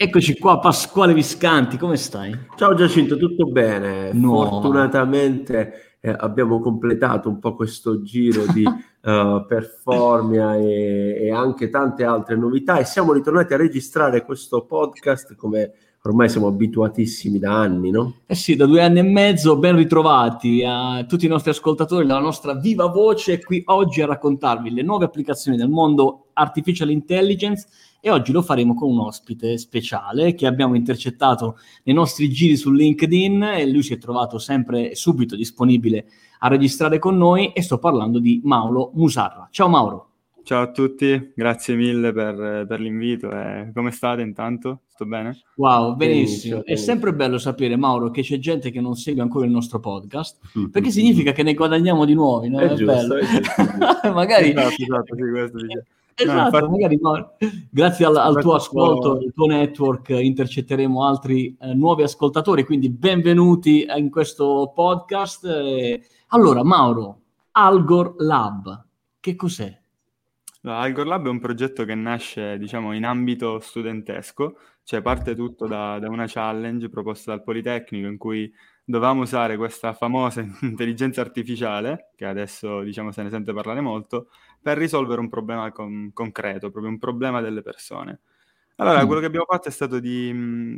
Eccoci qua, Pasquale Viscanti, come stai? Ciao Giacinto, tutto bene? No. Fortunatamente eh, abbiamo completato un po' questo giro di uh, Performia e, e, anche tante altre novità e siamo ritornati a registrare questo podcast come ormai siamo abituatissimi da anni, no? Eh sì, da due anni e mezzo, ben ritrovati a tutti i nostri ascoltatori, la nostra viva voce qui oggi a raccontarvi le nuove applicazioni del mondo artificial intelligence e oggi lo faremo con un ospite speciale che abbiamo intercettato nei nostri giri su LinkedIn e lui si è trovato sempre subito disponibile a registrare con noi e sto parlando di Mauro Musarra. Ciao Mauro. Ciao a tutti, grazie mille per, per l'invito. Eh, come state intanto? Sto bene? Wow, benissimo. È sempre bello sapere, Mauro, che c'è gente che non segue ancora il nostro podcast, mm-hmm. perché significa che ne guadagniamo di nuovi, no? È, è giusto, bello. È giusto. Magari... Esatto, esatto, sì, questo dice. Esatto, no, infatti... magari no. grazie al, al tuo ascolto, al tuo network, intercetteremo altri eh, nuovi ascoltatori, quindi benvenuti in questo podcast. Eh, allora, Mauro, Algor Lab, che cos'è? Algor Lab è un progetto che nasce, diciamo, in ambito studentesco, cioè parte tutto da, da una challenge proposta dal Politecnico in cui dovevamo usare questa famosa intelligenza artificiale, che adesso, diciamo, se ne sente parlare molto, per risolvere un problema con- concreto, proprio un problema delle persone. Allora, mm. quello che abbiamo fatto è stato di,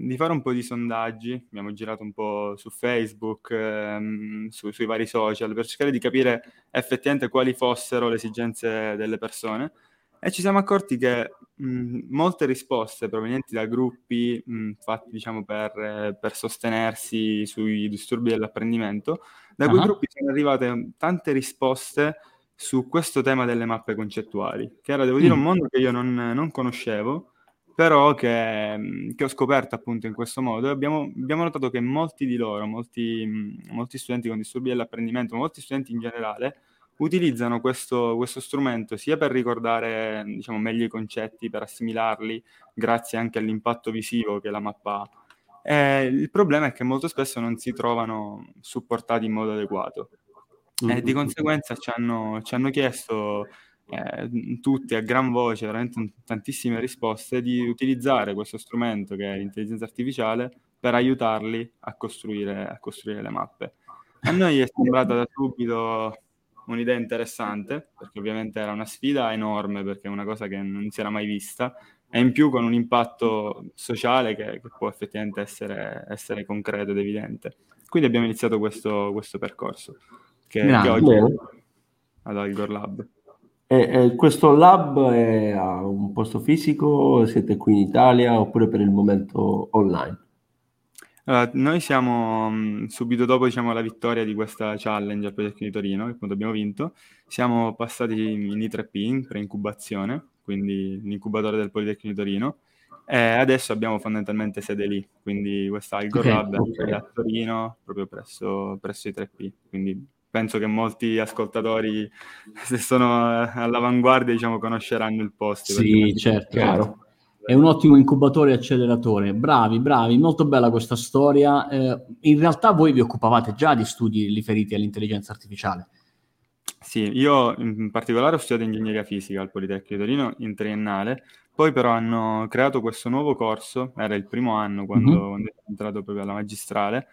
di, fare un po' di sondaggi, abbiamo girato un po' su Facebook, ehm, su, sui vari social, per cercare di capire effettivamente quali fossero le esigenze delle persone e ci siamo accorti che mh, molte risposte provenienti da gruppi mh, fatti diciamo per, per, sostenersi sui disturbi dell'apprendimento, da uh-huh. quei gruppi sono arrivate tante risposte su questo tema delle mappe concettuali, che era, devo dire, un mm. mondo che io non, non conoscevo, però che, che, ho scoperto appunto in questo modo abbiamo, abbiamo notato che molti di loro, molti, molti, studenti con disturbi dell'apprendimento, molti studenti in generale, utilizzano questo, questo strumento sia per ricordare diciamo, meglio i concetti, per assimilarli, grazie anche all'impatto visivo che la mappa ha. E il problema è che molto spesso non si trovano supportati in modo adeguato. E di conseguenza ci hanno, ci hanno chiesto eh, tutti a gran voce, veramente tantissime risposte, di utilizzare questo strumento che è l'intelligenza artificiale per aiutarli a costruire, a costruire le mappe. A noi è sembrata da subito un'idea interessante, perché ovviamente era una sfida enorme, perché è una cosa che non si era mai vista, e in più con un impatto sociale che, che può effettivamente essere, essere, concreto ed evidente. Quindi abbiamo iniziato questo, questo percorso che, che oggi è ad Algor Lab. E, e questo lab è a un posto fisico? Siete qui in Italia oppure per il momento online? Allora, noi siamo mh, subito dopo diciamo, la vittoria di questa challenge al Politecnico di Torino, che appunto abbiamo vinto, siamo passati in I3P, in pre-incubazione, quindi l'incubatore del Politecnico di Torino, e adesso abbiamo fondamentalmente sede lì, quindi questa Algor okay, Lab okay. è a Torino, proprio presso, presso i 3P, quindi penso che molti ascoltatori, se sono all'avanguardia, diciamo, conosceranno il posto. Sì, certo. Chiaro. È un ottimo incubatore e acceleratore. Bravi, bravi, molto bella questa storia. Eh, in realtà voi vi occupavate già di studi riferiti all'intelligenza artificiale. Sì, io in particolare ho studiato ingegneria fisica al Politecnico di Torino in triennale, poi però hanno creato questo nuovo corso, era il primo anno quando, mm-hmm. quando sono entrato proprio alla magistrale,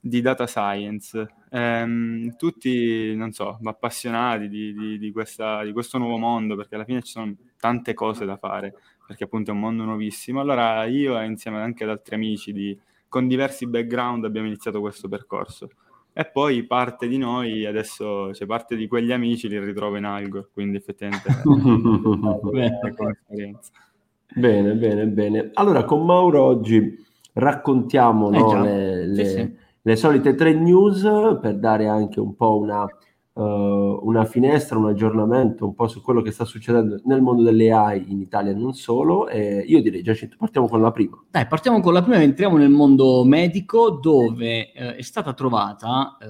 di data science. Ehm, tutti, non so, appassionati di, di, di, questa, di, questo nuovo mondo, perché alla fine ci sono tante cose da fare, perché appunto è un mondo nuovissimo. Allora io, insieme anche ad altri amici di, con diversi background, abbiamo iniziato questo percorso. E poi parte di noi, adesso, cioè parte di quegli amici li ritrovo in Algor, quindi effettivamente è un'esperienza. Bene, bene, bene. Allora, con Mauro oggi raccontiamo eh, no, le, le, sì, sì le solite tre news per dare anche un po' una, uh, una finestra, un aggiornamento un po' su quello che sta succedendo nel mondo delle AI in Italia e non solo. E io direi Giacinto, partiamo con la prima. Dai, partiamo con la prima entriamo nel mondo medico dove eh, è stata trovata, eh,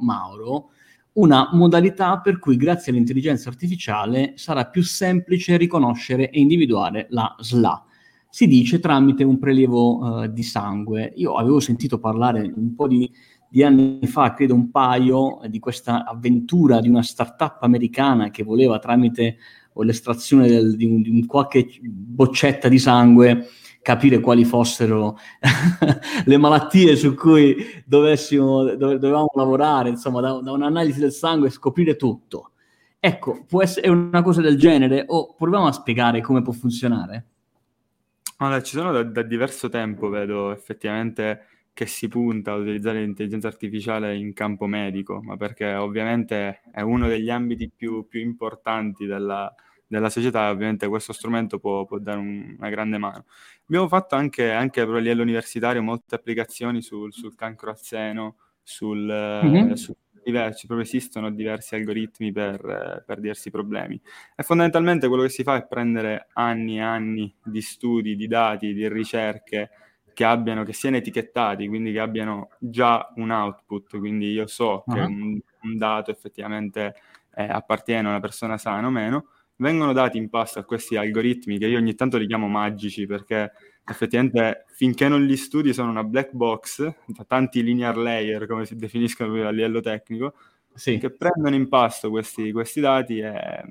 Mauro, una modalità per cui grazie all'intelligenza artificiale sarà più semplice riconoscere e individuare la SLA si dice tramite un prelievo uh, di sangue. Io avevo sentito parlare un po' di, di anni fa, credo un paio, eh, di questa avventura di una startup americana che voleva tramite l'estrazione del, di, un, di un qualche boccetta di sangue capire quali fossero le malattie su cui dovessimo, dove, dovevamo lavorare, insomma, da, da, un'analisi del sangue scoprire tutto. Ecco, può essere una cosa del genere o proviamo a spiegare come può funzionare? Allora, ci sono da, da diverso tempo, vedo effettivamente che si punta a utilizzare l'intelligenza artificiale in campo medico, ma perché ovviamente è uno degli ambiti più, più importanti della, della società e ovviamente questo strumento può, può dare un, una grande mano. Abbiamo fatto anche, anche a livello universitario molte applicazioni sul, sul cancro al seno, sul, mm-hmm. su diversi, proprio esistono diversi algoritmi per, per, diversi problemi. E fondamentalmente quello che si fa è prendere anni e anni di studi, di dati, di ricerche che abbiano, che siano etichettati, quindi che abbiano già un output, quindi io so uh-huh. che un, un, dato effettivamente eh, appartiene a una persona sana o meno, vengono dati in pasto a questi algoritmi che io ogni tanto li chiamo magici perché effettivamente finché non li studi sono una black box, tanti linear layer come si definiscono a livello tecnico, sì. che prendono in pasto questi, questi, dati e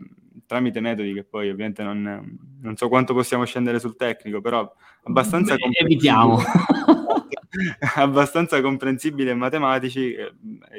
tramite metodi che poi ovviamente non, non, so quanto possiamo scendere sul tecnico, però abbastanza Beh, evitiamo. abbastanza comprensibili e matematici eh,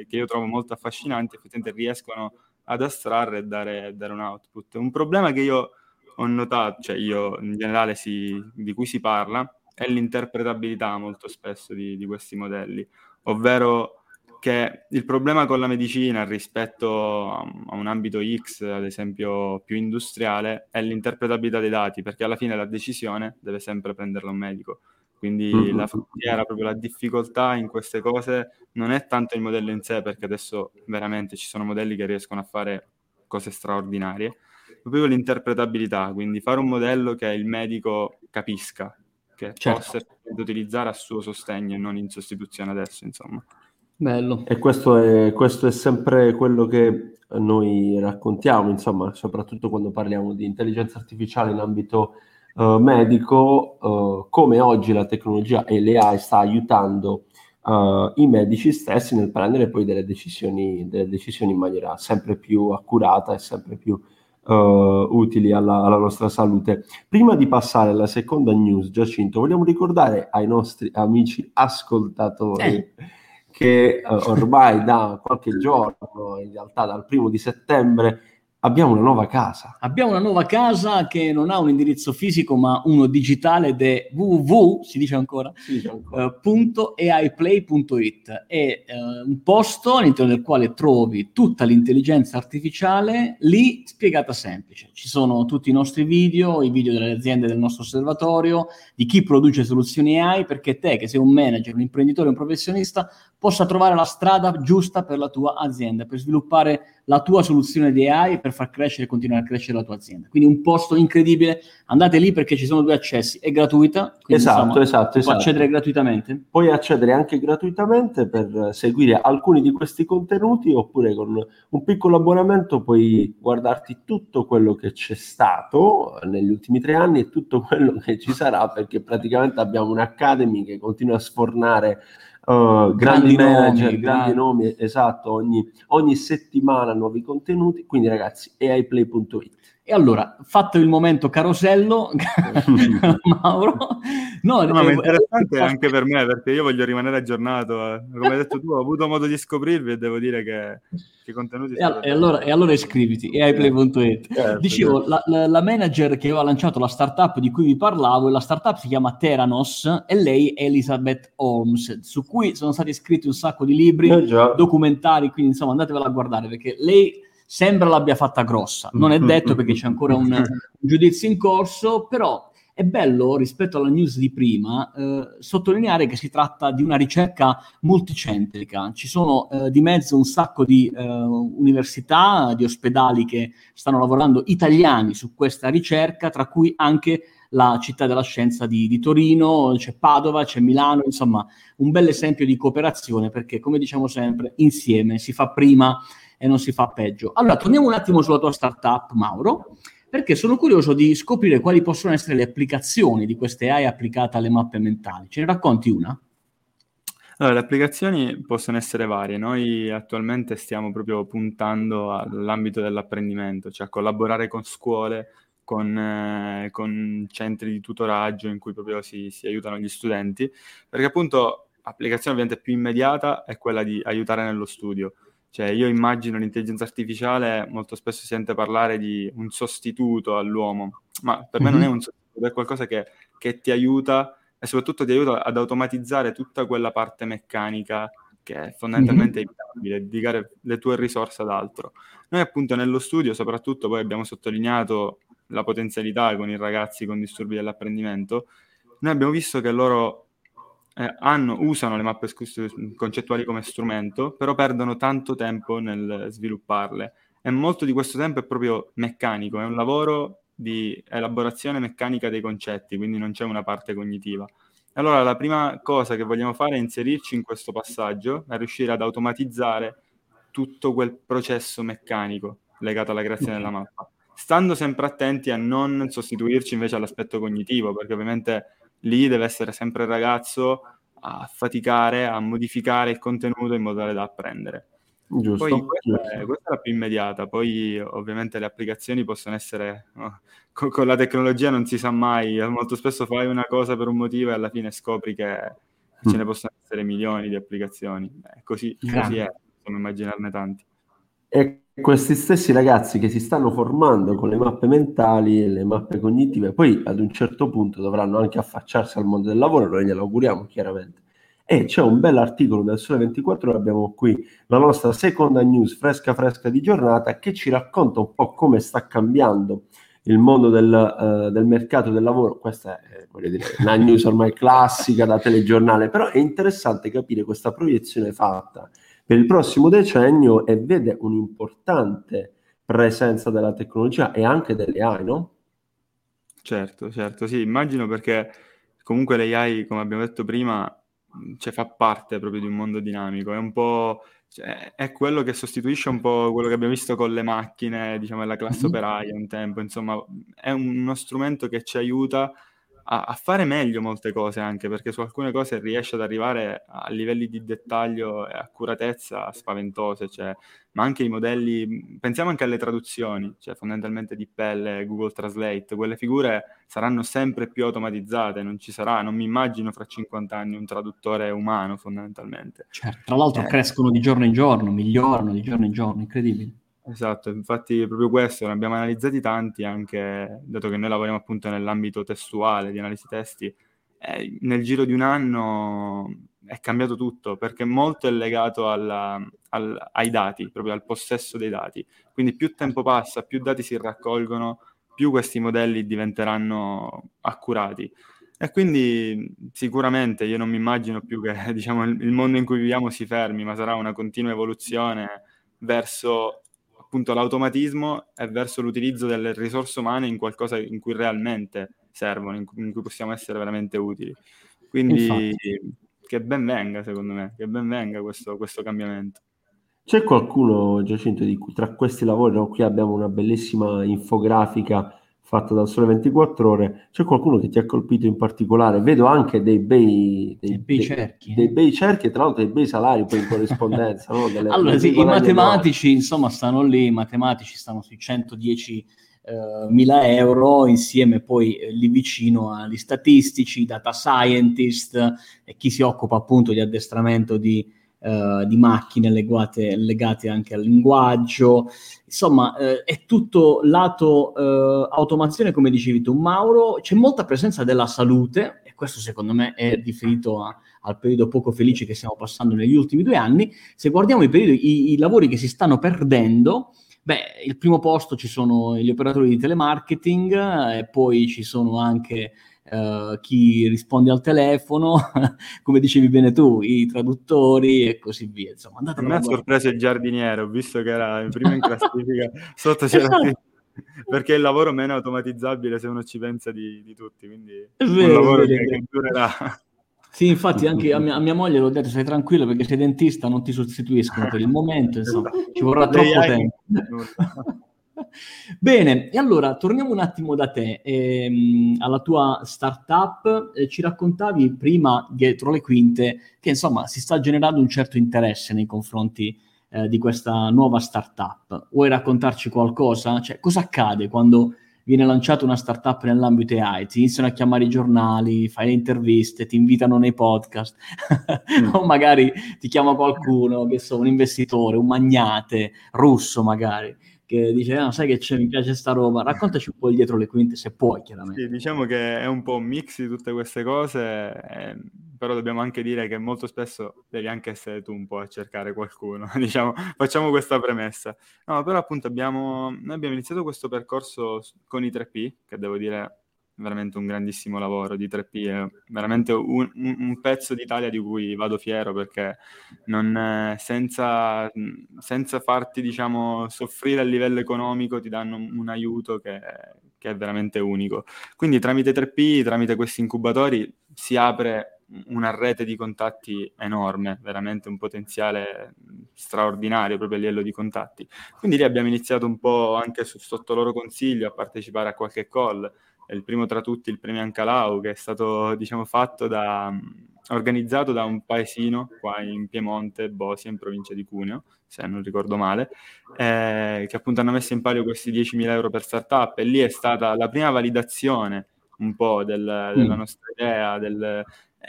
che io trovo molto affascinanti, effettivamente riescono ad astrarre e dare, dare un output. Un problema che io ho notato, cioè io in generale si, di cui si parla, è l'interpretabilità molto spesso di, di, questi modelli, ovvero che il problema con la medicina rispetto a, un ambito X, ad esempio più industriale, è l'interpretabilità dei dati, perché alla fine la decisione deve sempre prenderla un medico. Quindi mm-hmm. la frontiera, proprio la difficoltà in queste cose non è tanto il modello in sé, perché adesso veramente ci sono modelli che riescono a fare cose straordinarie, proprio l'interpretabilità, quindi fare un modello che il medico capisca, che certo. possa utilizzare a suo sostegno e non in sostituzione adesso, insomma. Bello. E questo è, questo è sempre quello che noi raccontiamo, insomma, soprattutto quando parliamo di intelligenza artificiale in ambito uh, medico, uh, come oggi la tecnologia e l'AI sta aiutando uh, i medici stessi nel prendere poi delle decisioni, delle decisioni in maniera sempre più accurata e sempre più utili alla, alla, nostra salute. Prima di passare alla seconda news, Giacinto, vogliamo ricordare ai nostri amici ascoltatori. Eh che eh, ormai da qualche giorno, in realtà dal primo di settembre, abbiamo una nuova casa. Abbiamo una nuova casa che non ha un indirizzo fisico ma uno digitale ed è www, si dice ancora, si dice ancora. Uh, .aiplay.it. È uh, un posto all'interno del quale trovi tutta l'intelligenza artificiale lì spiegata semplice. Ci sono tutti i nostri video, i video delle aziende del nostro osservatorio, di chi produce soluzioni AI, perché te che sei un manager, un imprenditore, un professionista, possa trovare la strada giusta per la tua azienda, per sviluppare la tua soluzione di AI per far crescere e continuare a crescere la tua azienda. Quindi un posto incredibile, andate lì perché ci sono due accessi, è gratuita, quindi esatto, insomma, esatto, esatto. accedere gratuitamente. Puoi accedere anche gratuitamente per seguire alcuni di questi contenuti oppure con un piccolo abbonamento puoi guardarti tutto quello che c'è stato negli ultimi tre anni e tutto quello che ci sarà perché praticamente abbiamo un'academy che continua a sfornare Uh, grandi, grandi, manager, nomi, grandi nomi, esatto, ogni, ogni, settimana nuovi contenuti, quindi ragazzi, aiplay.it. E allora, fatto il momento carosello, Mauro, no, no, ma è interessante anche per me perché io voglio rimanere aggiornato. Eh. Come hai detto tu, ho avuto modo di scoprirvi e devo dire che, che contenuti e, e, allora, e allora iscriviti, aiplay.it. Certo, Dicevo, certo. La, la, la, manager che aveva lanciato la startup di cui vi parlavo, la startup si chiama Teranos e lei è Elizabeth Holmes, su cui sono stati scritti un sacco di libri, eh documentari, quindi insomma andatevela a guardare perché lei sembra l'abbia fatta grossa. Non è detto perché c'è ancora un, un giudizio in corso, però è bello rispetto alla news di prima eh, sottolineare che si tratta di una ricerca multicentrica. Ci sono eh, di mezzo un sacco di eh, università, di ospedali che stanno lavorando italiani su questa ricerca, tra cui anche la città della scienza di, di Torino, c'è Padova, c'è Milano, insomma un bel esempio di cooperazione perché come diciamo sempre insieme si fa prima e non si fa peggio. Allora, torniamo un attimo sulla tua startup, Mauro, perché sono curioso di scoprire quali possono essere le applicazioni di queste AI applicate alle mappe mentali. Ce ne racconti una? Allora, le applicazioni possono essere varie. Noi attualmente stiamo proprio puntando all'ambito dell'apprendimento, cioè a collaborare con scuole con, eh, con, centri di tutoraggio in cui proprio si, si, aiutano gli studenti, perché appunto l'applicazione ovviamente più immediata è quella di aiutare nello studio. Cioè io immagino l'intelligenza artificiale, molto spesso si sente parlare di un sostituto all'uomo, ma per mm-hmm. me non è mhm. un sostituto, è qualcosa che, che ti aiuta e soprattutto ti aiuta ad automatizzare tutta quella parte meccanica che è fondamentalmente mm-hmm. evitabile, dedicare le tue risorse ad altro. Noi appunto nello studio soprattutto poi abbiamo sottolineato la potenzialità con i ragazzi con disturbi dell'apprendimento, noi abbiamo visto che loro eh, hanno, usano le mappe concettuali come strumento, però perdono tanto tempo nel svilupparle. E molto di questo tempo è proprio meccanico, è un lavoro di elaborazione meccanica dei concetti, quindi non c'è una parte cognitiva. Allora la prima cosa che vogliamo fare è inserirci in questo passaggio, è riuscire ad automatizzare tutto quel processo meccanico legato alla creazione della mappa stando sempre attenti a non sostituirci invece all'aspetto cognitivo, perché ovviamente lì deve essere sempre il ragazzo a faticare, a modificare il contenuto in modo tale da apprendere. Giusto, poi questa, giusto. È, questa, È, la più immediata, poi ovviamente le applicazioni possono essere, no, con, con, la tecnologia non si sa mai, molto spesso fai una cosa per un motivo e alla fine scopri che mm. ce ne possono essere milioni di applicazioni, eh, così, così è, possiamo immaginarne tanti. E questi stessi ragazzi che si stanno formando con le mappe mentali e le mappe cognitive, poi ad un certo punto dovranno anche affacciarsi al mondo del lavoro, noi glielo auguriamo chiaramente. E c'è un bel articolo del Sole 24 Ore, abbiamo qui la nostra seconda news fresca fresca di giornata che ci racconta un po' come sta cambiando il mondo del, uh, del mercato del lavoro. Questa è voglio dire, una news ormai classica da telegiornale, però è interessante capire questa proiezione fatta per il prossimo decennio e vede un'importante presenza della tecnologia e anche delle AI, no? Certo, certo, sì, immagino perché comunque l'AI, come abbiamo detto prima, cioè, fa parte proprio di un mondo dinamico, è un po'... Cioè, è quello che sostituisce un po' quello che abbiamo visto con le macchine, diciamo, la classe mm-hmm. operaia un tempo, insomma, è uno strumento che ci aiuta a, a, fare meglio molte cose anche perché su alcune cose riesce ad arrivare a livelli di dettaglio e accuratezza spaventose, cioè, ma anche i modelli, pensiamo anche alle traduzioni, cioè fondamentalmente di pelle, Google Translate, quelle figure saranno sempre più automatizzate, non ci sarà, non mi immagino fra 50 anni un traduttore umano fondamentalmente. Certo, tra l'altro eh. crescono di giorno in giorno, migliorano di giorno in giorno, incredibile. Esatto, infatti proprio questo, ne abbiamo analizzati tanti anche, dato che noi lavoriamo appunto nell'ambito testuale, di analisi testi, eh, nel giro di un anno è cambiato tutto, perché molto è legato alla, al, ai dati, proprio al possesso dei dati. Quindi più tempo passa, più dati si raccolgono, più questi modelli diventeranno accurati. E quindi sicuramente io non mi immagino più che diciamo, il, il mondo in cui viviamo si fermi, ma sarà una continua evoluzione verso appunto l'automatismo è verso l'utilizzo delle risorse umane in qualcosa in cui realmente servono, in cui, in cui possiamo essere veramente utili. Quindi Infatti. che ben venga, secondo me, che ben venga questo, questo cambiamento. C'è qualcuno, Giacinto, di cui, tra questi lavori, no? qui abbiamo una bellissima infografica fatta dal Sole 24 Ore, c'è qualcuno che ti ha colpito in particolare? Vedo anche dei bei, dei, bei dei, cerchi, dei, bei cerchi e tra l'altro dei bei salari poi in corrispondenza. no? delle, allora, sì, i matematici nuove. insomma stanno lì, i matematici stanno sui 110 Uh, mila euro insieme poi eh, lì vicino agli statistici, data scientist e chi si occupa appunto di addestramento di, uh, di macchine legate, legate, anche al linguaggio. Insomma, uh, è tutto lato uh, automazione, come dicevi tu, Mauro. C'è molta presenza della salute, e questo secondo me è riferito a, al periodo poco felice che stiamo passando negli ultimi due anni. Se guardiamo i, periodi, i, i lavori che si stanno perdendo, Beh, il primo posto ci sono gli operatori di telemarketing e poi ci sono anche uh, chi risponde al telefono, come dicevi bene tu, i traduttori e così via. Insomma, andate a me ha sorpreso il giardiniere, ho visto che era in prima in classifica, sotto c'era esatto. perché è il lavoro meno automatizzabile se uno ci pensa di, di tutti, quindi è vero, un lavoro che, che durerà. Sì, infatti anche a mia, a mia moglie l'ho detto, stai tranquillo perché sei dentista, non ti sostituiscono per il momento, insomma, ci vorrà troppo tempo. Bene, e allora torniamo un attimo da te, ehm, alla tua startup. Eh, ci raccontavi prima, dietro le quinte, che insomma si sta generando un certo interesse nei confronti eh, di questa nuova startup. Vuoi raccontarci qualcosa? Cioè, cosa accade quando viene lanciata una startup nell'ambito AI, ti iniziano a chiamare i giornali, fai le interviste, ti invitano nei podcast, mm. o magari ti chiama qualcuno, che so, un investitore, un magnate, russo magari, che dice, ah, sai che c'è, mi piace sta roba, raccontaci un po' dietro le quinte se puoi, chiaramente. Sì, diciamo che è un po' un mix di tutte queste cose, eh, però dobbiamo anche dire che molto spesso devi anche essere tu un po' a cercare qualcuno, diciamo, facciamo questa premessa. No, però appunto abbiamo, noi abbiamo iniziato questo percorso con i 3P, che devo dire veramente un grandissimo lavoro di 3P, è veramente un, un pezzo d'Italia di cui vado fiero perché non, senza, senza, farti diciamo, soffrire a livello economico ti danno un, aiuto che, che, è veramente unico. Quindi tramite 3P, tramite questi incubatori si apre una rete di contatti enorme, veramente un potenziale straordinario proprio a livello di contatti. Quindi lì abbiamo iniziato un po' anche su, sotto loro consiglio a partecipare a qualche call il primo tra tutti il premio Ancalau, che è stato diciamo, fatto da, organizzato da un paesino qua in Piemonte, Bosia, in provincia di Cuneo, se non ricordo male, eh, che appunto hanno messo in palio questi 10.000 euro per startup e lì è stata la prima validazione un po' del, della mm. nostra idea, del,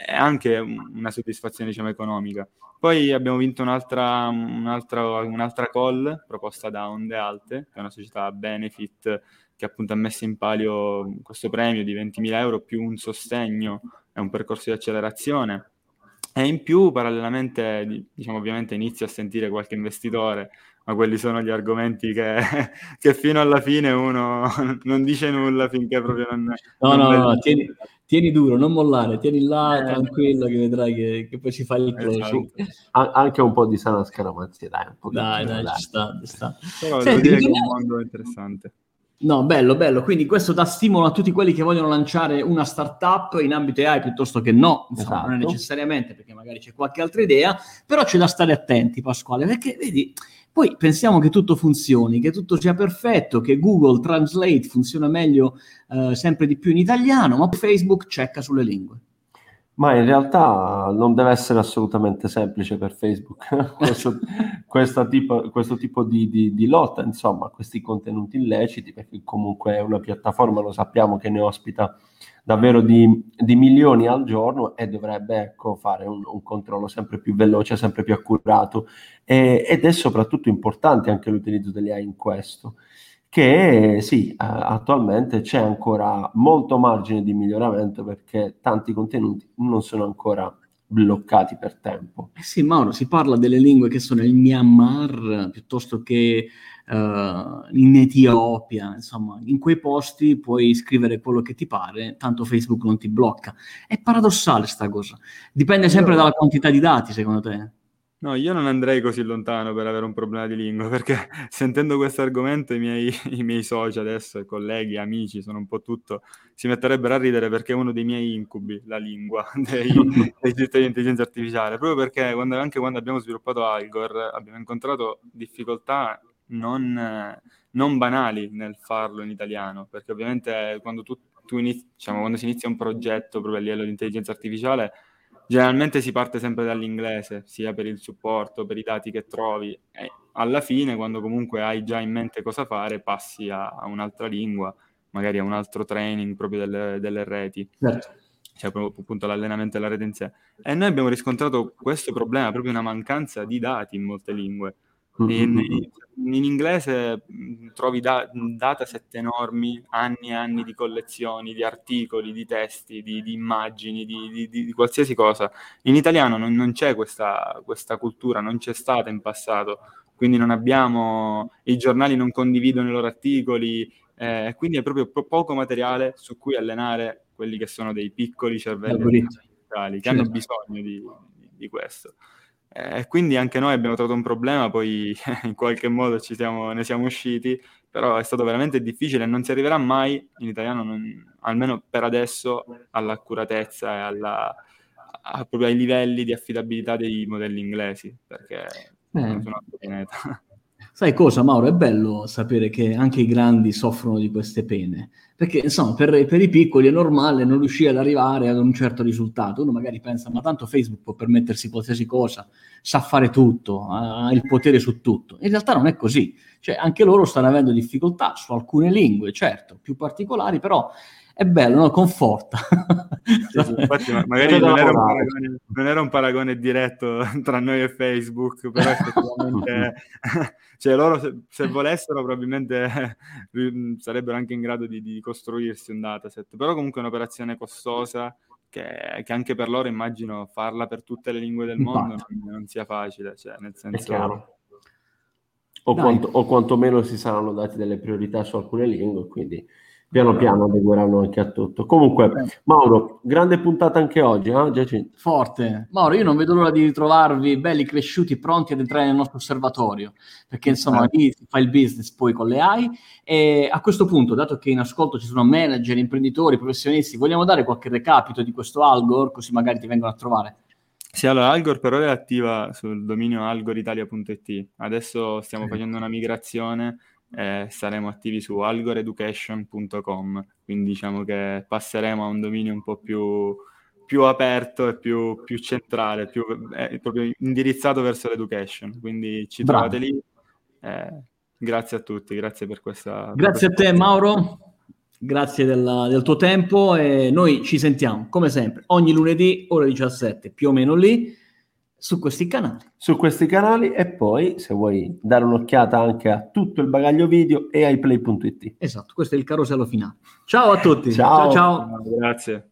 anche una soddisfazione diciamo, economica. Poi abbiamo vinto un'altra, un'altra, un'altra call proposta da Onde Alte, che è una società benefit che appunto ha messo in palio questo premio di 20.000 euro più un sostegno e un percorso di accelerazione. E in più, parallelamente, diciamo, ovviamente inizio a sentire qualche investitore, ma quelli sono gli argomenti che, che fino alla fine uno non dice nulla finché proprio non... No, non no, no, tieni, tieni, duro, non mollare, tieni là, eh, tranquillo, che vedrai che, che poi ci fai il. Esatto. anche un po' di sana scaramanzia, dai, un po' Dai, dai, ci sta, ci sta. Però Senti, devo dire che è un mondo interessante. No, bello, bello. Quindi questo dà stimolo a tutti quelli che vogliono lanciare una startup in ambito AI piuttosto che no, esatto. non necessariamente perché magari c'è qualche altra idea, però c'è da stare attenti, Pasquale, perché vedi, poi pensiamo che tutto funzioni, che tutto sia perfetto, che Google Translate funziona meglio eh, sempre di più in italiano, ma Facebook cecca sulle lingue. Ma in realtà non deve essere assolutamente semplice per Facebook questo, tipo, questo tipo di, di, di, lotta, insomma, questi contenuti illeciti, perché comunque è una piattaforma, lo sappiamo, che ne ospita davvero di, di milioni al giorno e dovrebbe ecco, fare un, un, controllo sempre più veloce, sempre più accurato e, ed è soprattutto importante anche l'utilizzo delle AI in questo che sì, eh, attualmente c'è ancora molto margine di miglioramento perché tanti contenuti non sono ancora bloccati per tempo. Eh sì, Mauro, si parla delle lingue che sono il Myanmar piuttosto che uh, in Etiopia, insomma, in quei posti puoi scrivere quello che ti pare, tanto Facebook non ti blocca. È paradossale sta cosa. Dipende sempre dalla quantità di dati, secondo te? No, io non andrei così lontano per avere un problema di lingua, perché sentendo questo argomento i miei, i miei soci adesso, colleghi, amici, sono un po' tutto, si metterebbero a ridere perché è uno dei miei incubi, la lingua dei, dei sistemi di intelligenza artificiale, proprio perché quando, anche quando abbiamo sviluppato Algor abbiamo incontrato difficoltà non, non banali nel farlo in italiano, perché ovviamente quando, tu, tu inizi, diciamo, quando si inizia un progetto proprio a livello di intelligenza artificiale Generalmente si parte sempre dall'inglese, sia per il supporto, per i dati che trovi. E alla fine, quando comunque hai già in mente cosa fare, passi a, a un'altra lingua, magari a un altro training proprio delle, delle reti. Certo. Cioè, proprio appunto l'allenamento della rete in sé. E noi abbiamo riscontrato questo problema, proprio una mancanza di dati in molte lingue. In, in, inglese trovi da, dataset enormi, anni e anni di collezioni, di articoli, di testi, di, di immagini, di, di, di, qualsiasi cosa. In italiano non, non c'è questa, questa, cultura, non c'è stata in passato, quindi non abbiamo, i giornali non condividono i loro articoli, eh, quindi è proprio po- poco materiale su cui allenare quelli che sono dei piccoli cervelli digitali, che hanno bisogno di questo. E eh, quindi anche noi abbiamo trovato un problema, poi in qualche modo siamo, ne siamo usciti, però è stato veramente difficile e non si arriverà mai in italiano, non, almeno per adesso, all'accuratezza e alla, a, proprio ai livelli di affidabilità dei modelli inglesi, perché eh. sono altro pianeta. Sai cosa, Mauro? È bello sapere che anche i grandi soffrono di queste pene, perché insomma, per, per, i piccoli è normale non riuscire ad arrivare ad un certo risultato. Uno magari pensa, ma tanto Facebook può permettersi qualsiasi cosa, sa fare tutto, ha il potere su tutto. In realtà non è così. Cioè, anche loro stanno avendo difficoltà su alcune lingue, certo, più particolari, però è bello, no? conforta. Sì, sì, infatti, magari non era, paragone, non era, un paragone, diretto tra noi e Facebook, però effettivamente, cioè loro se, se, volessero probabilmente sarebbero anche in grado di, di, costruirsi un dataset, però comunque è un'operazione costosa che, che, anche per loro immagino farla per tutte le lingue del mondo non, non, sia facile, cioè nel senso... O, quanto, o quantomeno si saranno dati delle priorità su alcune lingue, quindi piano piano adegueranno anche a tutto. Comunque, Mauro, grande puntata anche oggi, eh? Giacinto? Forte. Mauro, io non vedo l'ora di ritrovarvi belli cresciuti, pronti ad entrare nel nostro osservatorio, perché insomma eh. lì si fa il business poi con le AI e a questo punto, dato che in ascolto ci sono manager, imprenditori, professionisti, vogliamo dare qualche recapito di questo Algor, così magari ti vengono a trovare? Sì, allora Algor per ora è attiva sul dominio algoritalia.it. Adesso stiamo sì. facendo una migrazione eh, saremo attivi su algoreducation.com, quindi diciamo che passeremo a un dominio un po' più, più aperto e più, più centrale, più, eh, proprio indirizzato verso l'education, quindi ci Bravo. trovate lì. Eh, grazie a tutti, grazie per questa... Grazie per a te Mauro, grazie della, del tuo tempo e noi ci sentiamo come sempre ogni lunedì ore 17 più o meno lì su questi canali. Su questi canali e poi se vuoi dare un'occhiata anche a tutto il bagaglio video e ai play.it. Esatto, questo è il carosello finale. Ciao a tutti. ciao. ciao. ciao. Grazie.